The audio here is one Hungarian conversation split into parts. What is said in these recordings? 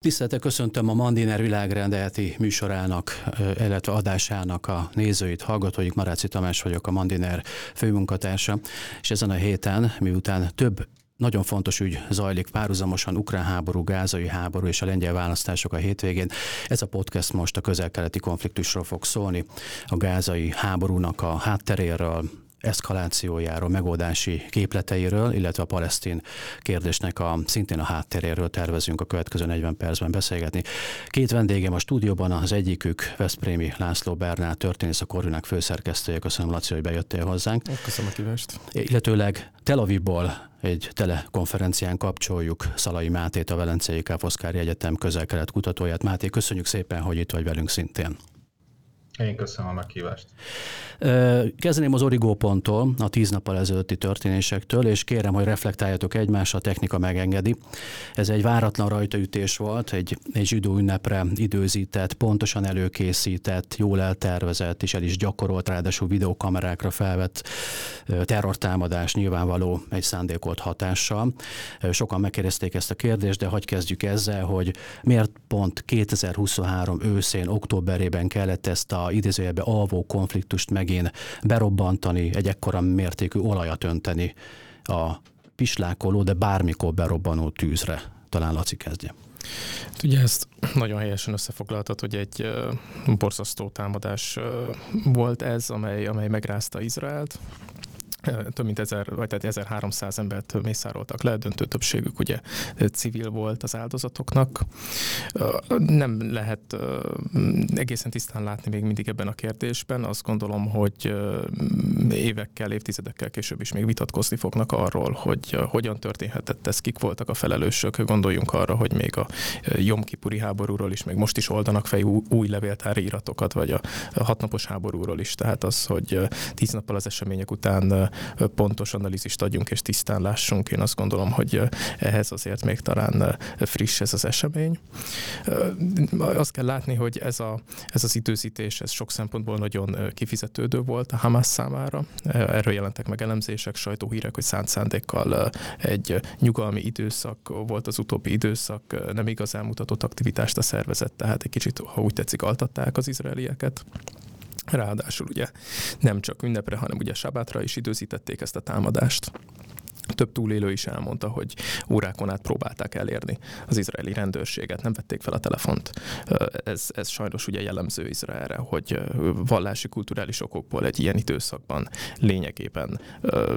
Tisztelte köszöntöm a Mandiner világrendeleti műsorának, illetve adásának a nézőit, hallgatóik. Maráci Tamás vagyok, a Mandiner főmunkatársa, és ezen a héten, miután több nagyon fontos ügy zajlik párhuzamosan, ukrán háború, gázai háború és a lengyel választások a hétvégén. Ez a podcast most a közel-keleti konfliktusról fog szólni, a gázai háborúnak a hátteréről, eszkalációjáról, megoldási képleteiről, illetve a palesztin kérdésnek a szintén a hátteréről tervezünk a következő 40 percben beszélgetni. Két vendégem a stúdióban, az egyikük Veszprémi László Bernál történész, a Korvinak főszerkesztője. Köszönöm, Laci, hogy bejöttél hozzánk. Köszönöm a kívást. Illetőleg Tel Avivból egy telekonferencián kapcsoljuk Szalai Mátét, a Velencei Káposzkári Egyetem közel-kelet kutatóját. Máté, köszönjük szépen, hogy itt vagy velünk szintén. Én köszönöm a meghívást. Kezdeném az ponttól, a tíz nappal ezelőtti történésektől, és kérem, hogy reflektáljatok egymásra, a technika megengedi. Ez egy váratlan rajtaütés volt, egy, egy zsidó ünnepre időzített, pontosan előkészített, jól eltervezett, és el is gyakorolt, ráadásul videókamerákra felvett terrortámadás nyilvánvaló egy szándékolt hatással. Sokan megkérdezték ezt a kérdést, de hagyj kezdjük ezzel, hogy miért pont 2023 őszén, októberében kellett ezt a idézőjelbe alvó konfliktust meg megint berobbantani, egy ekkora mértékű olajat önteni a pislákoló, de bármikor berobbanó tűzre. Talán Laci kezdje. Hát ugye ezt nagyon helyesen összefoglaltad, hogy egy borzasztó támadás volt ez, amely, amely megrázta Izraelt több mint ezer, vagy tehát 1300 embert mészároltak le, döntő többségük ugye civil volt az áldozatoknak. Nem lehet egészen tisztán látni még mindig ebben a kérdésben. Azt gondolom, hogy évekkel, évtizedekkel később is még vitatkozni fognak arról, hogy hogyan történhetett ez, kik voltak a felelősök. Gondoljunk arra, hogy még a Jomkipuri háborúról is, még most is oldanak fel új levéltári iratokat, vagy a hatnapos háborúról is. Tehát az, hogy tíz nappal az események után pontos analízist adjunk és tisztán lássunk. Én azt gondolom, hogy ehhez azért még talán friss ez az esemény. Azt kell látni, hogy ez, a, ez az időzítés, ez sok szempontból nagyon kifizetődő volt a Hamas számára. Erről jelentek meg elemzések, sajtóhírek, hogy szánt szándékkal egy nyugalmi időszak volt az utóbbi időszak, nem igazán mutatott aktivitást a szervezet, tehát egy kicsit, ha úgy tetszik, altatták az izraelieket. Ráadásul ugye nem csak ünnepre, hanem ugye sabátra is időzítették ezt a támadást. Több túlélő is elmondta, hogy órákon át próbálták elérni az izraeli rendőrséget, nem vették fel a telefont. Ez, ez sajnos ugye jellemző Izraelre, hogy vallási, kulturális okokból egy ilyen időszakban lényegében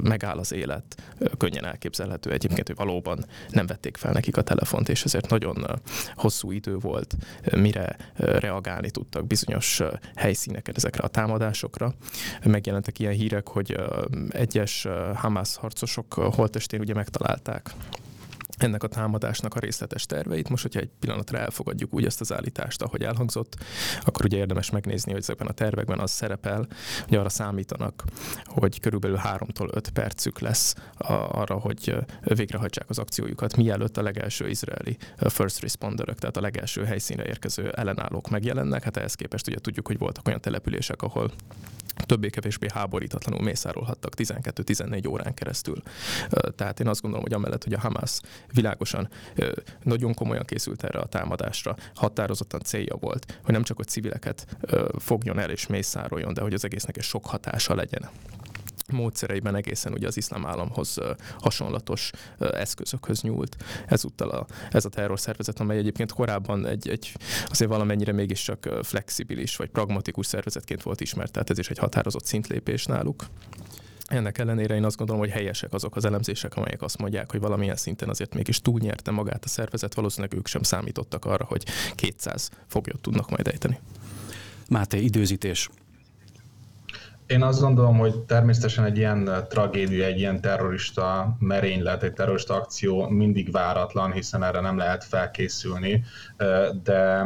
megáll az élet. Könnyen elképzelhető egyébként, hogy valóban nem vették fel nekik a telefont, és ezért nagyon hosszú idő volt, mire reagálni tudtak bizonyos helyszíneket ezekre a támadásokra. Megjelentek ilyen hírek, hogy egyes Hamas harcosok holtestén ugye megtalálták ennek a támadásnak a részletes terveit. Most, hogyha egy pillanatra elfogadjuk úgy ezt az állítást, ahogy elhangzott, akkor ugye érdemes megnézni, hogy ezekben a tervekben az szerepel, hogy arra számítanak, hogy körülbelül 3-tól 5 percük lesz arra, hogy végrehajtsák az akciójukat, mielőtt a legelső izraeli first responderök, tehát a legelső helyszínre érkező ellenállók megjelennek. Hát ehhez képest ugye tudjuk, hogy voltak olyan települések, ahol többé-kevésbé háborítatlanul mészárolhattak 12-14 órán keresztül. Tehát én azt gondolom, hogy amellett, hogy a Hamas világosan nagyon komolyan készült erre a támadásra, határozottan célja volt, hogy nem csak hogy civileket fogjon el és mészároljon, de hogy az egésznek egy sok hatása legyen módszereiben egészen ugye az iszlám államhoz hasonlatos eszközökhöz nyúlt. Ezúttal a, ez a terrorszervezet, amely egyébként korábban egy, egy azért valamennyire mégiscsak flexibilis vagy pragmatikus szervezetként volt ismert, tehát ez is egy határozott szintlépés náluk. Ennek ellenére én azt gondolom, hogy helyesek azok az elemzések, amelyek azt mondják, hogy valamilyen szinten azért mégis túlnyerte magát a szervezet, valószínűleg ők sem számítottak arra, hogy 200 foglyot tudnak majd ejteni. Máté, időzítés. Én azt gondolom, hogy természetesen egy ilyen tragédia, egy ilyen terrorista merénylet, egy terrorista akció mindig váratlan, hiszen erre nem lehet felkészülni, de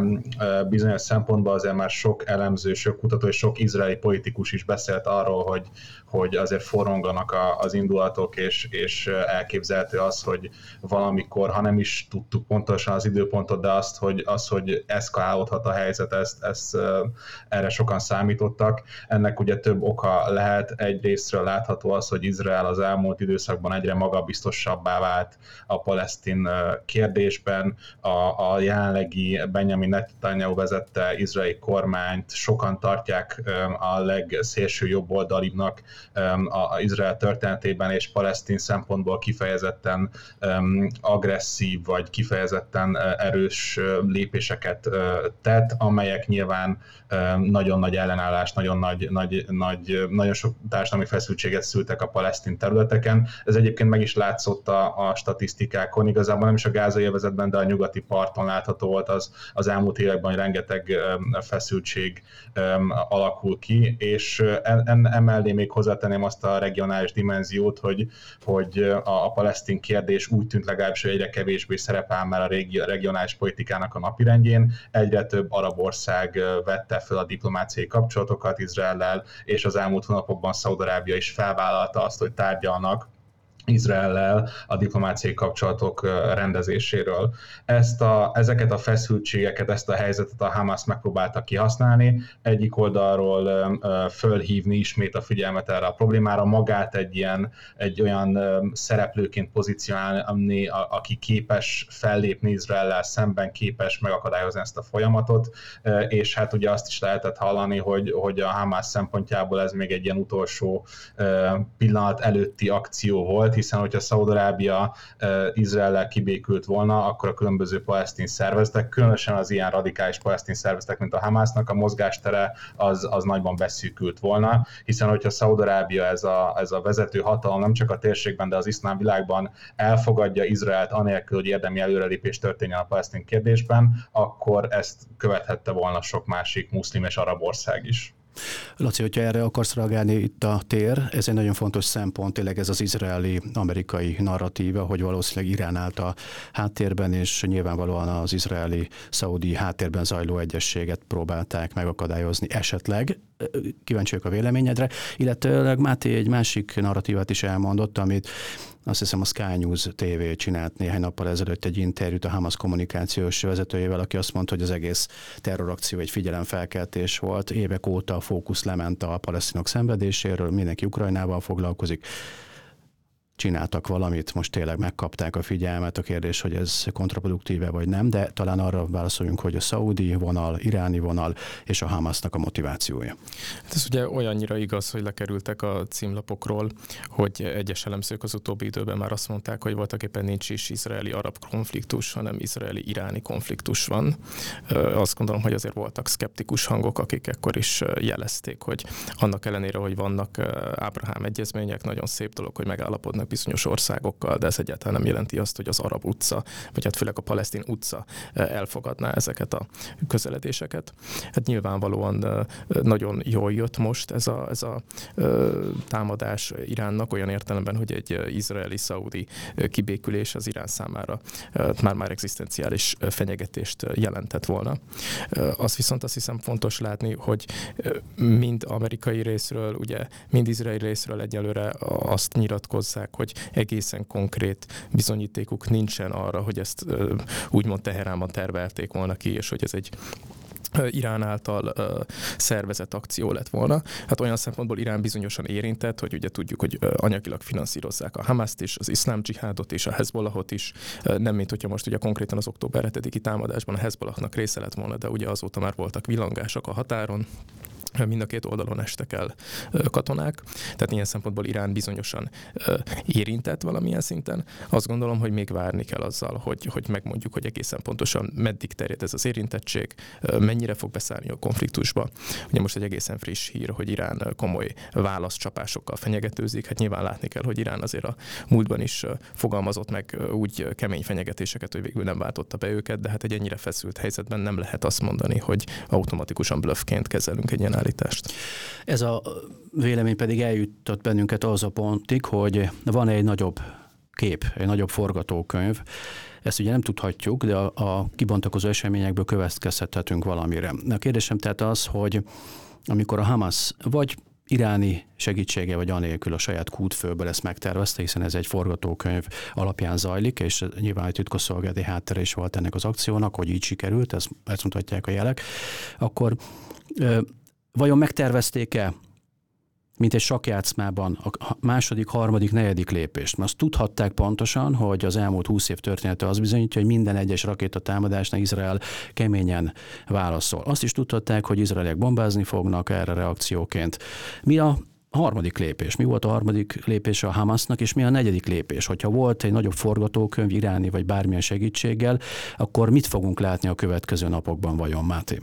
bizonyos szempontból azért már sok elemző, sok kutató és sok izraeli politikus is beszélt arról, hogy, hogy azért forronganak az indulatok, és, és elképzelhető az, hogy valamikor, ha nem is tudtuk pontosan az időpontot, de azt, hogy, az, hogy eszkalálódhat a helyzet, ezt, ezt erre sokan számítottak. Ennek ugye több oka lehet. Egyrésztről látható az, hogy Izrael az elmúlt időszakban egyre magabiztosabbá vált a palesztin kérdésben. A, a jelenlegi Benjamin Netanyahu vezette izraeli kormányt sokan tartják a legszélső jobb oldalibbnak a Izrael történetében, és palesztin szempontból kifejezetten agresszív vagy kifejezetten erős lépéseket tett, amelyek nyilván nagyon nagy ellenállás, nagyon nagy, nagy, nagy, nagyon sok társadalmi feszültséget szültek a palesztin területeken. Ez egyébként meg is látszott a, a statisztikákon, igazából nem is a gázai övezetben, de a nyugati parton látható volt az, az elmúlt években, hogy rengeteg feszültség alakul ki, és emellé még hozzátenném azt a regionális dimenziót, hogy, hogy a, a palesztin kérdés úgy tűnt legalábbis, hogy egyre kevésbé szerepel már a regionális politikának a napirendjén, egyre több arab ország vette fel a diplomáciai kapcsolatokat Izraellel, és az elmúlt hónapokban Szaudarábia is felvállalta azt, hogy tárgyalnak Izraellel a diplomáciai kapcsolatok rendezéséről. Ezt a, ezeket a feszültségeket, ezt a helyzetet a Hamas megpróbálta kihasználni, egyik oldalról fölhívni ismét a figyelmet erre a problémára, magát egy ilyen, egy olyan szereplőként pozícionálni, aki képes fellépni Izraellel szemben, képes megakadályozni ezt a folyamatot, és hát ugye azt is lehetett hallani, hogy, hogy a Hamas szempontjából ez még egy ilyen utolsó pillanat előtti akció volt, hiszen hogyha Szaudarábia Izraellel kibékült volna, akkor a különböző palesztin szervezetek, különösen az ilyen radikális palesztin szervezetek, mint a Hamásznak a mozgástere, az, az nagyban beszűkült volna, hiszen hogyha Szaudarábia ez a, ez a vezető hatalom nem csak a térségben, de az iszlám világban elfogadja Izraelt anélkül, hogy érdemi előrelépés történjen a palesztin kérdésben, akkor ezt követhette volna sok másik muszlim és arab ország is. Laci, hogyha erre akarsz reagálni itt a tér, ez egy nagyon fontos szempont, tényleg ez az izraeli-amerikai narratíva, hogy valószínűleg Irán állt a háttérben, és nyilvánvalóan az izraeli-szaudi háttérben zajló egyességet próbálták megakadályozni esetleg. Kíváncsi a véleményedre, illetve Máté egy másik narratívát is elmondott, amit azt hiszem a Sky News TV csinált néhány nappal ezelőtt egy interjút a Hamas kommunikációs vezetőjével, aki azt mondta, hogy az egész terrorakció egy figyelemfelkeltés volt. Évek óta a fókusz lement a palesztinok szenvedéséről, mindenki Ukrajnával foglalkozik csináltak valamit, most tényleg megkapták a figyelmet, a kérdés, hogy ez kontraproduktíve vagy nem, de talán arra válaszoljunk, hogy a szaudi vonal, iráni vonal és a Hamasnak a motivációja. Hát ez ugye olyannyira igaz, hogy lekerültek a címlapokról, hogy egyes elemzők az utóbbi időben már azt mondták, hogy voltak éppen nincs is izraeli-arab konfliktus, hanem izraeli-iráni konfliktus van. Azt gondolom, hogy azért voltak szkeptikus hangok, akik ekkor is jelezték, hogy annak ellenére, hogy vannak Ábrahám egyezmények, nagyon szép dolog, hogy megállapodnak bizonyos országokkal, de ez egyáltalán nem jelenti azt, hogy az arab utca, vagy hát főleg a palesztin utca eh, elfogadná ezeket a közeledéseket. Hát nyilvánvalóan eh, nagyon jól jött most ez a, ez a eh, támadás Iránnak olyan értelemben, hogy egy izraeli-szaudi kibékülés az Irán számára már-már egzisztenciális fenyegetést jelentett volna. Azt viszont azt hiszem fontos látni, hogy mind amerikai részről, ugye, mind izraeli részről egyelőre azt nyilatkozzák, hogy egészen konkrét bizonyítékuk nincsen arra, hogy ezt úgymond Teheránban tervelték volna ki, és hogy ez egy Irán által uh, szervezett akció lett volna. Hát olyan szempontból Irán bizonyosan érintett, hogy ugye tudjuk, hogy uh, anyagilag finanszírozzák a Hamaszt is, az iszlám dzsihádot és a Hezbollahot is, uh, nem mint hogyha most ugye konkrétan az október 7-i támadásban a Hezbollahnak része lett volna, de ugye azóta már voltak villangások a határon, mind a két oldalon estek el katonák, tehát ilyen szempontból Irán bizonyosan érintett valamilyen szinten. Azt gondolom, hogy még várni kell azzal, hogy, hogy megmondjuk, hogy egészen pontosan meddig terjed ez az érintettség, mennyire fog beszállni a konfliktusba. Ugye most egy egészen friss hír, hogy Irán komoly válaszcsapásokkal fenyegetőzik. Hát nyilván látni kell, hogy Irán azért a múltban is fogalmazott meg úgy kemény fenyegetéseket, hogy végül nem váltotta be őket, de hát egy ennyire feszült helyzetben nem lehet azt mondani, hogy automatikusan bluffként kezelünk egy ilyen állítást. Ez a vélemény pedig eljutott bennünket az a pontig, hogy van egy nagyobb kép, egy nagyobb forgatókönyv, ezt ugye nem tudhatjuk, de a, a kibontakozó eseményekből következhethetünk valamire. A kérdésem tehát az, hogy amikor a Hamas vagy iráni segítsége vagy anélkül a saját kútfőből ezt megtervezte, hiszen ez egy forgatókönyv alapján zajlik, és nyilván egy titkosszolgálati háttere is volt ennek az akciónak, hogy így sikerült, ezt, ezt mutatják a jelek, akkor Vajon megtervezték-e mint egy sakjátszmában a második, harmadik, negyedik lépést. Mert azt tudhatták pontosan, hogy az elmúlt húsz év története az bizonyítja, hogy minden egyes rakétatámadásnak Izrael keményen válaszol. Azt is tudhatták, hogy izraeliek bombázni fognak erre reakcióként. Mi a harmadik lépés? Mi volt a harmadik lépés a Hamasnak, és mi a negyedik lépés? Hogyha volt egy nagyobb forgatókönyv iráni vagy bármilyen segítséggel, akkor mit fogunk látni a következő napokban vajon, Máté?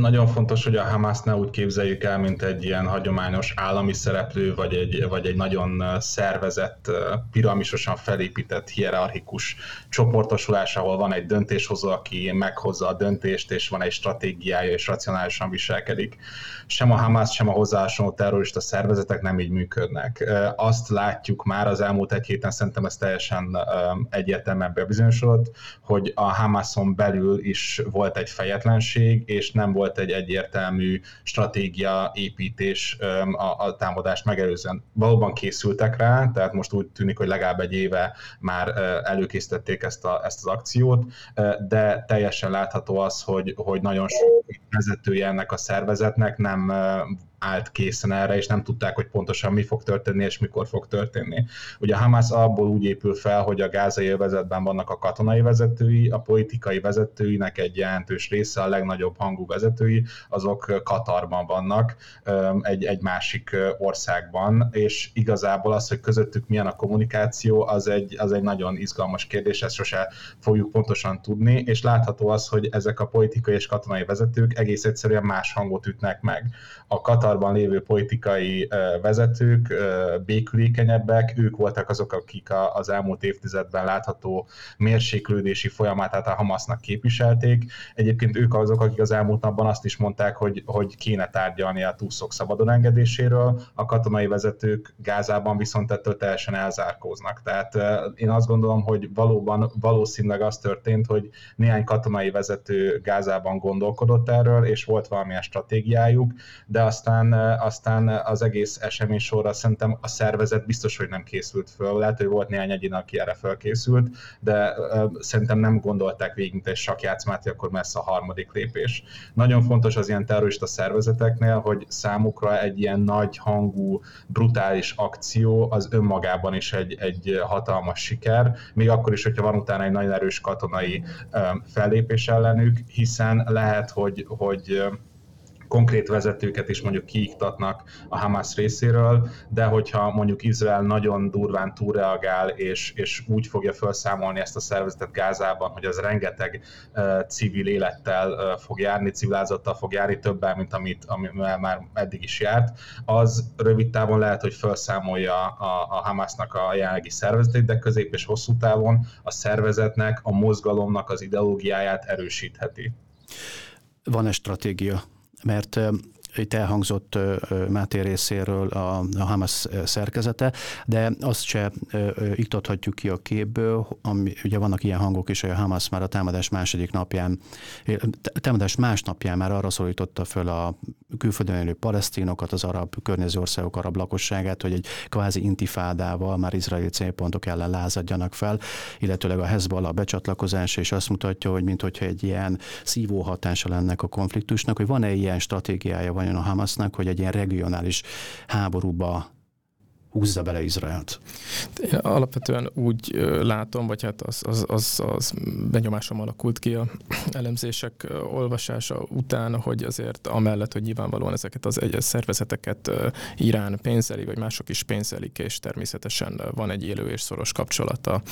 Nagyon fontos, hogy a Hamas ne úgy képzeljük el, mint egy ilyen hagyományos állami szereplő, vagy egy, vagy egy nagyon szervezett, piramisosan felépített, hierarchikus csoportosulás, ahol van egy döntéshozó, aki meghozza a döntést, és van egy stratégiája, és racionálisan viselkedik. Sem a Hamas, sem a hozzáhasonló terrorista szervezetek nem így működnek. Azt látjuk már az elmúlt egy héten, szerintem ez teljesen egyértelműen bebizonyosodott, hogy a Hamason belül is volt egy fejetlenség, és nem volt egy egyértelmű stratégia építés a, a támadást megelőzően. Valóban készültek rá, tehát most úgy tűnik, hogy legalább egy éve már előkészítették ezt, a, ezt az akciót, de teljesen látható az, hogy, hogy nagyon sok vezetője ennek a szervezetnek nem állt készen erre, és nem tudták, hogy pontosan mi fog történni, és mikor fog történni. Ugye a Hamas abból úgy épül fel, hogy a gázai övezetben vannak a katonai vezetői, a politikai vezetőinek egy jelentős része, a legnagyobb hangú vezetői, azok Katarban vannak, egy, egy másik országban, és igazából az, hogy közöttük milyen a kommunikáció, az egy, az egy nagyon izgalmas kérdés, ezt sose fogjuk pontosan tudni, és látható az, hogy ezek a politikai és katonai vezetők egész egyszerűen más hangot ütnek meg. A Katar Katarban lévő politikai vezetők békülékenyebbek, ők voltak azok, akik az elmúlt évtizedben látható mérséklődési folyamatát a Hamasnak képviselték. Egyébként ők azok, akik az elmúlt napban azt is mondták, hogy, hogy kéne tárgyalni a túszok szabadon engedéséről, a katonai vezetők Gázában viszont ettől teljesen elzárkóznak. Tehát én azt gondolom, hogy valóban valószínűleg az történt, hogy néhány katonai vezető Gázában gondolkodott erről, és volt valamilyen stratégiájuk, de aztán aztán, aztán az egész esemény sorra szerintem a szervezet biztos, hogy nem készült föl. Lehet, hogy volt néhány egyén, aki erre felkészült, de szerintem nem gondolták végig, mint egy sakjátszmát, akkor messze a harmadik lépés. Nagyon fontos az ilyen terrorista szervezeteknél, hogy számukra egy ilyen nagy hangú, brutális akció az önmagában is egy, egy hatalmas siker, még akkor is, hogyha van utána egy nagyon erős katonai fellépés ellenük, hiszen lehet, hogy, hogy konkrét vezetőket is mondjuk kiiktatnak a Hamas részéről, de hogyha mondjuk Izrael nagyon durván túlreagál, és, és úgy fogja felszámolni ezt a szervezetet Gázában, hogy az rengeteg uh, civil élettel uh, fog járni, civil áldozattal fog járni, többen, mint amit, amivel már eddig is járt, az rövid távon lehet, hogy felszámolja a, a Hamasnak a jelenlegi szervezetét, de közép és hosszú távon a szervezetnek, a mozgalomnak az ideológiáját erősítheti. Van-e stratégia mert itt elhangzott Máté részéről a, a Hamas szerkezete, de azt se iktathatjuk ki a képből, ami, ugye vannak ilyen hangok is, hogy a Hamas már a támadás második napján, támadás másnapján már arra szólította föl a külföldön élő palesztinokat, az arab környező országok arab lakosságát, hogy egy kvázi intifádával már izraeli célpontok ellen lázadjanak fel, illetőleg a Hezbollah becsatlakozás, és azt mutatja, hogy mintha egy ilyen szívó hatása lenne a konfliktusnak, hogy van-e ilyen stratégiája, vajon a Hamasnak, hogy egy ilyen regionális háborúba húzza bele Izraelt? Én alapvetően úgy látom, vagy hát az, az, az, az benyomásom alakult ki a elemzések olvasása után, hogy azért amellett, hogy nyilvánvalóan ezeket az egyes szervezeteket Irán pénzeli, vagy mások is pénzelik, és természetesen van egy élő és szoros kapcsolat a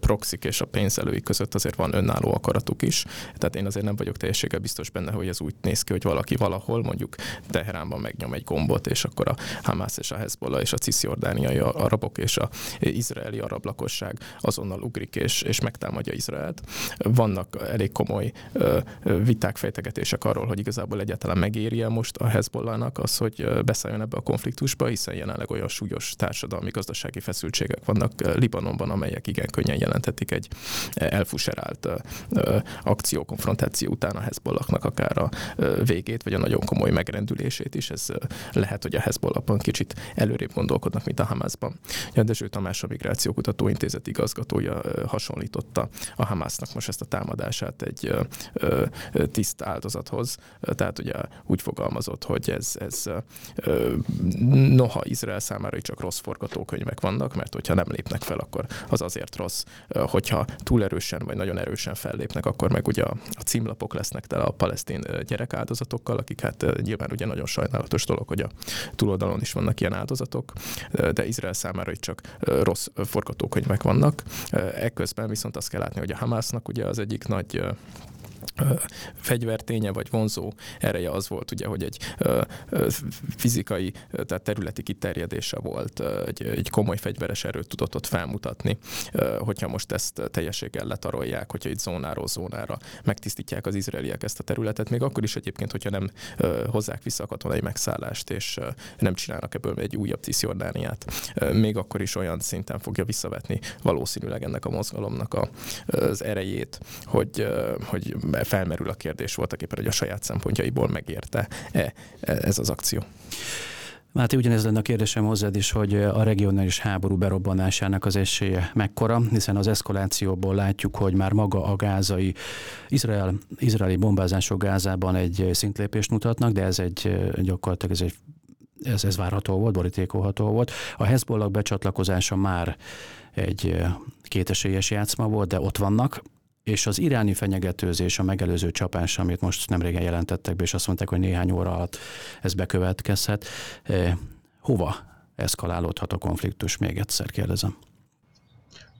proxik és a pénzelői között, azért van önálló akaratuk is. Tehát én azért nem vagyok teljességgel biztos benne, hogy ez úgy néz ki, hogy valaki valahol mondjuk Teheránban megnyom egy gombot, és akkor a Hamas és a Hezbollah és a Cisjordán pakisztániai arabok és a izraeli arab lakosság azonnal ugrik és, és megtámadja Izraelt. Vannak elég komoly viták, fejtegetések arról, hogy igazából egyáltalán megéri -e most a Hezbollahnak az, hogy beszálljon ebbe a konfliktusba, hiszen jelenleg olyan súlyos társadalmi, gazdasági feszültségek vannak Libanonban, amelyek igen könnyen jelenthetik egy elfuserált akció, konfrontáció után a Hezbollahnak akár a végét, vagy a nagyon komoly megrendülését is. Ez lehet, hogy a Hezbollahban kicsit előrébb gondolkodnak, mint a Hamasban. Dezső Tamás a Migrációkutató Intézet igazgatója hasonlította a Hamasnak most ezt a támadását egy tiszt áldozathoz. Tehát ugye úgy fogalmazott, hogy ez, ez noha Izrael számára csak rossz forgatókönyvek vannak, mert hogyha nem lépnek fel, akkor az azért rossz, hogyha túl erősen vagy nagyon erősen fellépnek, akkor meg ugye a, a címlapok lesznek tele a palesztin gyerekáldozatokkal, akik hát nyilván ugye nagyon sajnálatos dolog, hogy a túloldalon is vannak ilyen áldozatok, de Izrael számára itt csak rossz forgatókönyvek vannak. Ekközben viszont azt kell látni, hogy a Hamásznak ugye az egyik nagy fegyverténye vagy vonzó ereje az volt, ugye, hogy egy fizikai, tehát területi kiterjedése volt, egy, egy komoly fegyveres erőt tudott ott felmutatni. Hogyha most ezt teljességgel letarolják, hogyha itt zónáról zónára megtisztítják az izraeliek ezt a területet, még akkor is egyébként, hogyha nem hozzák vissza a katonai megszállást, és nem csinálnak ebből egy újabb Cisjordániát, még akkor is olyan szinten fogja visszavetni valószínűleg ennek a mozgalomnak az erejét, hogy, hogy felmerül a kérdés voltak éppen, hogy a saját szempontjaiból megérte -e ez az akció. Máté, ugyanez lenne a kérdésem hozzád is, hogy a regionális háború berobbanásának az esélye mekkora, hiszen az eszkalációból látjuk, hogy már maga a gázai, Izrael, izraeli bombázások Gázában egy szintlépést mutatnak, de ez egy gyakorlatilag ez egy ez, ez várható volt, borítékolható volt. A Hezbollah becsatlakozása már egy kétesélyes játszma volt, de ott vannak és az iráni fenyegetőzés, a megelőző csapás, amit most nemrégen jelentettek be, és azt mondták, hogy néhány óra alatt ez bekövetkezhet, eh, hova eszkalálódhat a konfliktus? Még egyszer kérdezem.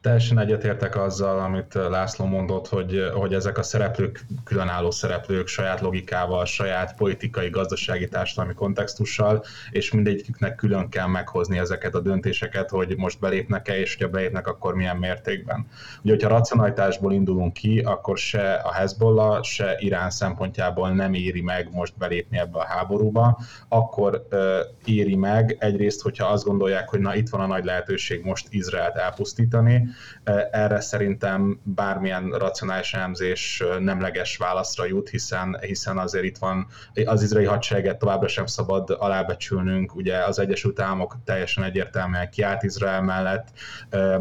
Teljesen egyetértek azzal, amit László mondott, hogy, hogy ezek a szereplők különálló szereplők, saját logikával, saját politikai, gazdasági, társadalmi kontextussal, és mindegyiküknek külön kell meghozni ezeket a döntéseket, hogy most belépnek-e, és hogyha belépnek, akkor milyen mértékben. Ugye, hogyha racionalitásból indulunk ki, akkor se a Hezbollah, se Irán szempontjából nem éri meg most belépni ebbe a háborúba, akkor ö, éri meg egyrészt, hogyha azt gondolják, hogy na itt van a nagy lehetőség most Izraelt elpusztítani, erre szerintem bármilyen racionális elemzés nemleges válaszra jut, hiszen, hiszen azért itt van az izraeli hadsereget továbbra sem szabad alábecsülnünk, ugye az Egyesült Államok teljesen egyértelműen kiállt Izrael mellett,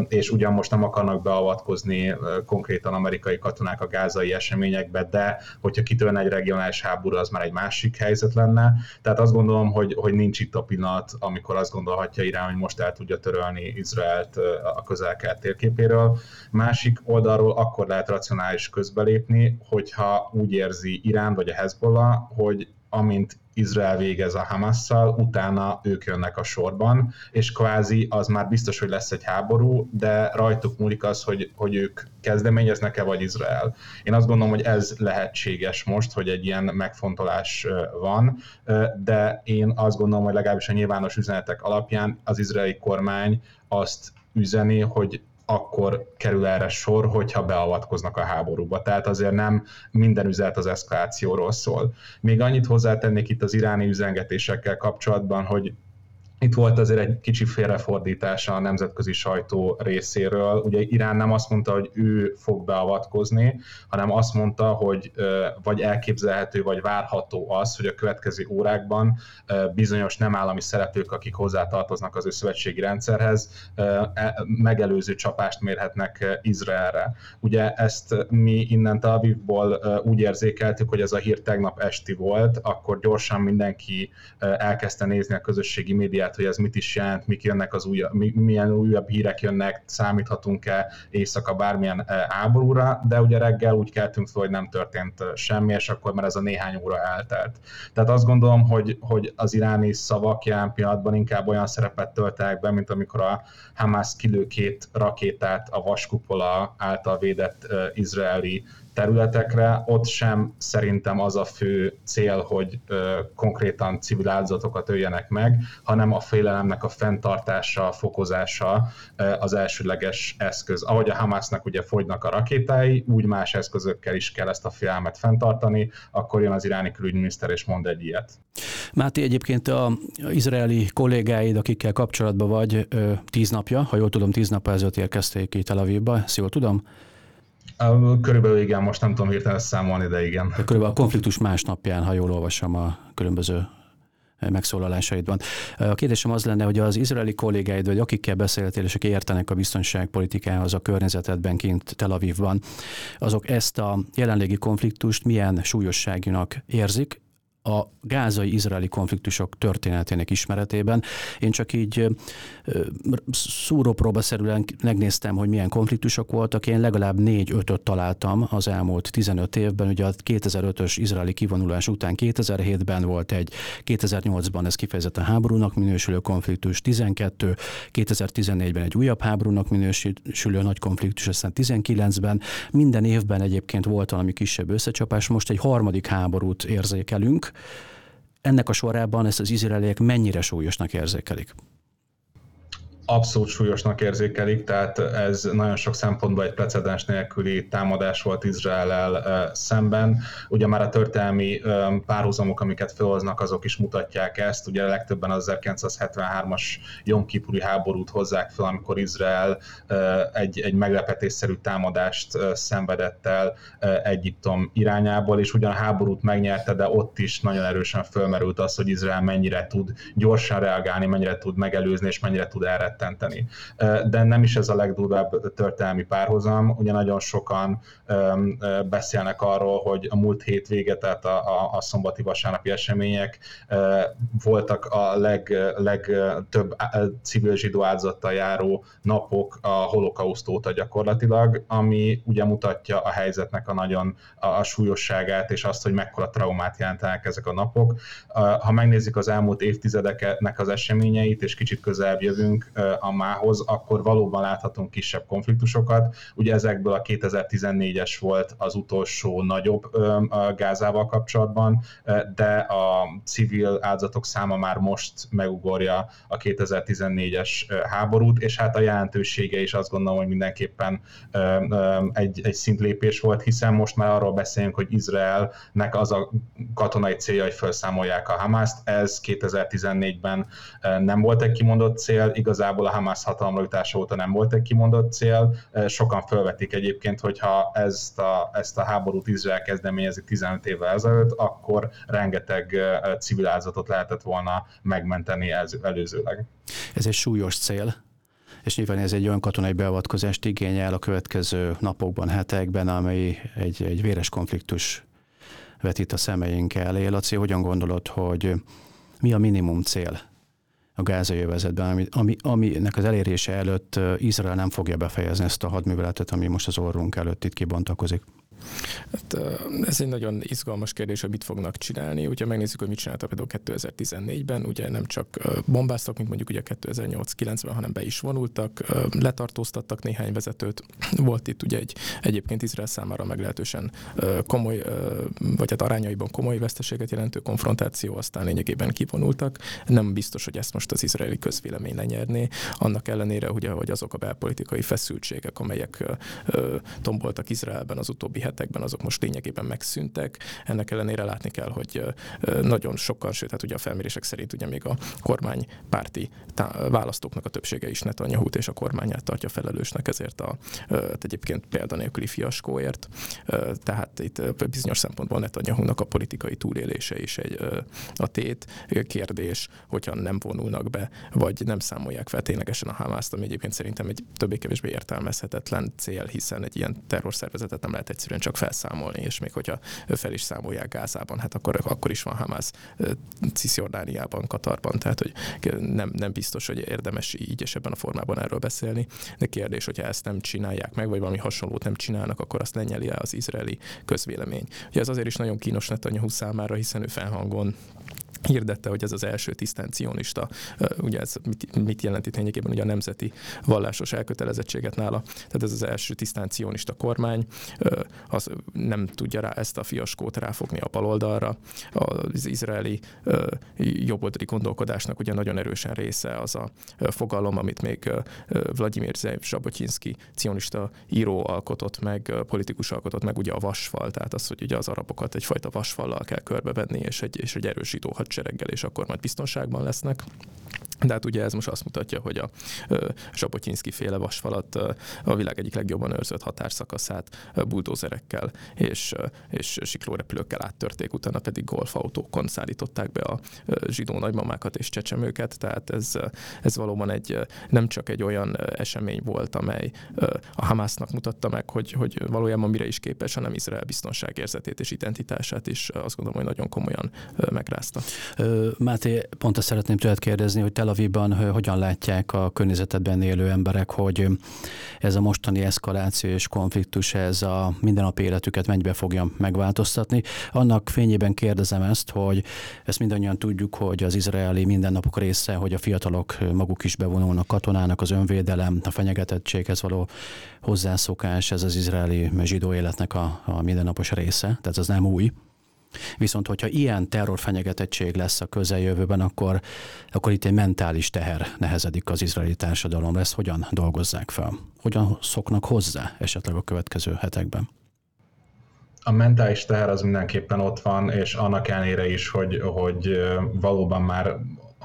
és ugyan most nem akarnak beavatkozni konkrétan amerikai katonák a gázai eseményekbe, de hogyha kitörne egy regionális háború, az már egy másik helyzet lenne. Tehát azt gondolom, hogy, hogy nincs itt a pillanat, amikor azt gondolhatja Irán, hogy most el tudja törölni Izraelt a közel-kelet térképéről. Másik oldalról akkor lehet racionális közbelépni, hogyha úgy érzi Irán vagy a Hezbollah, hogy amint Izrael végez a Hamasszal, utána ők jönnek a sorban, és kvázi az már biztos, hogy lesz egy háború, de rajtuk múlik az, hogy, hogy ők kezdeményeznek-e, vagy Izrael. Én azt gondolom, hogy ez lehetséges most, hogy egy ilyen megfontolás van, de én azt gondolom, hogy legalábbis a nyilvános üzenetek alapján az izraeli kormány azt üzeni, hogy akkor kerül erre sor, hogyha beavatkoznak a háborúba. Tehát azért nem minden üzlet az eszkalációról szól. Még annyit hozzátennék itt az iráni üzengetésekkel kapcsolatban, hogy itt volt azért egy kicsi félrefordítása a nemzetközi sajtó részéről. Ugye Irán nem azt mondta, hogy ő fog beavatkozni, hanem azt mondta, hogy vagy elképzelhető, vagy várható az, hogy a következő órákban bizonyos nem állami szereplők, akik hozzátartoznak az ő szövetségi rendszerhez, e, megelőző csapást mérhetnek Izraelre. Ugye ezt mi innen Tel Avivból úgy érzékeltük, hogy ez a hír tegnap esti volt, akkor gyorsan mindenki elkezdte nézni a közösségi médiát, lehet, hogy ez mit is jelent, mik jönnek az újabb, milyen újabb hírek jönnek, számíthatunk-e éjszaka bármilyen e, háborúra, de ugye reggel úgy keltünk fel, hogy nem történt e, semmi, és akkor már ez a néhány óra eltelt. Tehát azt gondolom, hogy, hogy az iráni szavak jelen pillanatban inkább olyan szerepet töltenek be, mint amikor a Hamas kilő két rakétát a vaskupola által védett uh, izraeli területekre, ott sem szerintem az a fő cél, hogy ö, konkrétan civil áldozatokat öljenek meg, hanem a félelemnek a fenntartása, a fokozása ö, az elsőleges eszköz. Ahogy a Hamasnak ugye fogynak a rakétái, úgy más eszközökkel is kell ezt a félelmet fenntartani, akkor jön az iráni külügyminiszter és mond egy ilyet. Máté, egyébként a izraeli kollégáid, akikkel kapcsolatban vagy, tíz napja, ha jól tudom, tíz nap ezelőtt érkezték ki Tel Avivba, jól tudom? Körülbelül igen, most nem tudom hirtelen számolni, de igen. De körülbelül a konfliktus másnapján, ha jól olvasom a különböző megszólalásaidban. A kérdésem az lenne, hogy az izraeli kollégáid, vagy akikkel beszéltél, és akik értenek a biztonságpolitikához a környezetedben kint Tel Avivban, azok ezt a jelenlegi konfliktust milyen súlyosságúnak érzik, a gázai-izraeli konfliktusok történetének ismeretében. Én csak így szúrópróbaszerűen megnéztem, hogy milyen konfliktusok voltak. Én legalább négy-ötöt találtam az elmúlt 15 évben. Ugye a 2005-ös izraeli kivonulás után 2007-ben volt egy, 2008-ban ez kifejezetten háborúnak minősülő konfliktus, 12, 2014-ben egy újabb háborúnak minősülő nagy konfliktus, aztán 19-ben. Minden évben egyébként volt valami kisebb összecsapás, most egy harmadik háborút érzékelünk, ennek a sorában ezt az izraeliek mennyire súlyosnak érzékelik? Abszolút súlyosnak érzékelik, tehát ez nagyon sok szempontból egy precedens nélküli támadás volt Izrael szemben. Ugye már a történelmi párhuzamok, amiket felhoznak, azok is mutatják ezt. Ugye legtöbben az 1973-as Jom Kipuri háborút hozzák fel, amikor Izrael egy, egy meglepetésszerű támadást szenvedett el Egyiptom irányából, és ugyan a háborút megnyerte, de ott is nagyon erősen fölmerült az, hogy Izrael mennyire tud gyorsan reagálni, mennyire tud megelőzni, és mennyire tud erre elrettenteni. De nem is ez a legdurvább történelmi párhozam, ugye nagyon sokan beszélnek arról, hogy a múlt hét vége, tehát a, a, a szombati vasárnapi események voltak a leg, legtöbb civil zsidó áldozattal járó napok a holokauszt óta gyakorlatilag, ami ugye mutatja a helyzetnek a nagyon a, a súlyosságát, és azt, hogy mekkora traumát jelentenek ezek a napok. Ha megnézzük az elmúlt évtizedeknek az eseményeit, és kicsit közelebb jövünk, a mához, akkor valóban láthatunk kisebb konfliktusokat. Ugye ezekből a 2014-es volt az utolsó nagyobb Gázával kapcsolatban, de a civil áldozatok száma már most megugorja a 2014-es háborút, és hát a jelentősége is azt gondolom, hogy mindenképpen egy, egy szintlépés volt, hiszen most már arról beszélünk, hogy Izraelnek az a katonai célja, hogy felszámolják a Hamaszt. Ez 2014-ben nem volt egy kimondott cél, igazából igazából a Hamas hatalomra jutása óta nem volt egy kimondott cél. Sokan felvetik egyébként, hogyha ezt a, ezt a háborút Izrael kezdeményezi 15 évvel ezelőtt, akkor rengeteg civil áldozatot lehetett volna megmenteni előzőleg. Ez egy súlyos cél, és nyilván ez egy olyan katonai beavatkozást igényel a következő napokban, hetekben, amely egy, egy véres konfliktus vetít a szemeink elé. Laci, hogyan gondolod, hogy mi a minimum cél a gázai övezetben, ami, ami, aminek az elérése előtt Izrael nem fogja befejezni ezt a hadműveletet, ami most az orrunk előtt itt kibontakozik. Hát, ez egy nagyon izgalmas kérdés, hogy mit fognak csinálni. Ugye megnézzük, hogy mit csináltak például 2014-ben, ugye nem csak bombáztak, mint mondjuk ugye 2008-90, hanem be is vonultak, letartóztattak néhány vezetőt. Volt itt ugye egy egyébként Izrael számára meglehetősen komoly, vagy hát arányaiban komoly veszteséget jelentő konfrontáció, aztán lényegében kivonultak. Nem biztos, hogy ezt most az izraeli közvélemény lenyerné, annak ellenére, ugye, hogy azok a belpolitikai feszültségek, amelyek tomboltak Izraelben az utóbbi hetekben azok most lényegében megszűntek. Ennek ellenére látni kell, hogy nagyon sokan, sőt, hát ugye a felmérések szerint ugye még a kormánypárti választóknak a többsége is netanyahu és a kormányát tartja felelősnek ezért a hát egyébként példanélküli fiaskóért. Tehát itt bizonyos szempontból netanyahu a politikai túlélése is egy a tét kérdés, hogyha nem vonulnak be, vagy nem számolják fel ténylegesen a Hamászt, ami egyébként szerintem egy többé-kevésbé értelmezhetetlen cél, hiszen egy ilyen terrorszervezetet nem lehet egyszerűen csak felszámolni, és még hogyha fel is számolják Gázában, hát akkor, akkor is van Hamász Cisjordániában, Katarban, tehát hogy nem, nem biztos, hogy érdemes így és ebben a formában erről beszélni. De kérdés, hogyha ezt nem csinálják meg, vagy valami hasonlót nem csinálnak, akkor azt lenyeli el az izraeli közvélemény. Ugye ez azért is nagyon kínos Netanyahu számára, hiszen ő felhangon hirdette, hogy ez az első tisztán cionista, ugye ez mit, mit jelent itt lényegében ugye a nemzeti vallásos elkötelezettséget nála, tehát ez az első tisztán cionista kormány, az nem tudja rá ezt a fiaskót ráfogni a baloldalra, az izraeli jobboldali gondolkodásnak ugye nagyon erősen része az a fogalom, amit még Vladimir Zev Zsabotyinski cionista író alkotott meg, politikus alkotott meg, ugye a vasfal, tehát az, hogy ugye az arabokat egyfajta vasfallal kell körbevenni, és egy, és egy erősító hadsereggel, és akkor majd biztonságban lesznek. De hát ugye ez most azt mutatja, hogy a Zsabotyinszki féle vasfalat a világ egyik legjobban őrzött határszakaszát buldózerekkel és, és siklórepülőkkel áttörték, utána pedig golfautókon szállították be a zsidó nagymamákat és csecsemőket, tehát ez, ez valóban egy, nem csak egy olyan esemény volt, amely a Hamásznak mutatta meg, hogy, hogy valójában mire is képes, hanem Izrael biztonságérzetét és identitását is azt gondolom, hogy nagyon komolyan megrázta. Máté, pont azt szeretném tőled kérdezni, hogy Tel Avivban hogyan látják a környezetben élő emberek, hogy ez a mostani eszkaláció és konfliktus, ez a mindennapi életüket mennyibe fogja megváltoztatni. Annak fényében kérdezem ezt, hogy ezt mindannyian tudjuk, hogy az izraeli mindennapok része, hogy a fiatalok maguk is bevonulnak katonának, az önvédelem, a fenyegetettséghez való hozzászokás, ez az izraeli zsidó életnek a, a mindennapos része, tehát ez nem új. Viszont, hogyha ilyen terrorfenyegetettség lesz a közeljövőben, akkor, akkor itt egy mentális teher nehezedik az izraeli társadalomra. Ezt hogyan dolgozzák fel? Hogyan szoknak hozzá esetleg a következő hetekben? A mentális teher az mindenképpen ott van, és annak ellenére is, hogy, hogy valóban már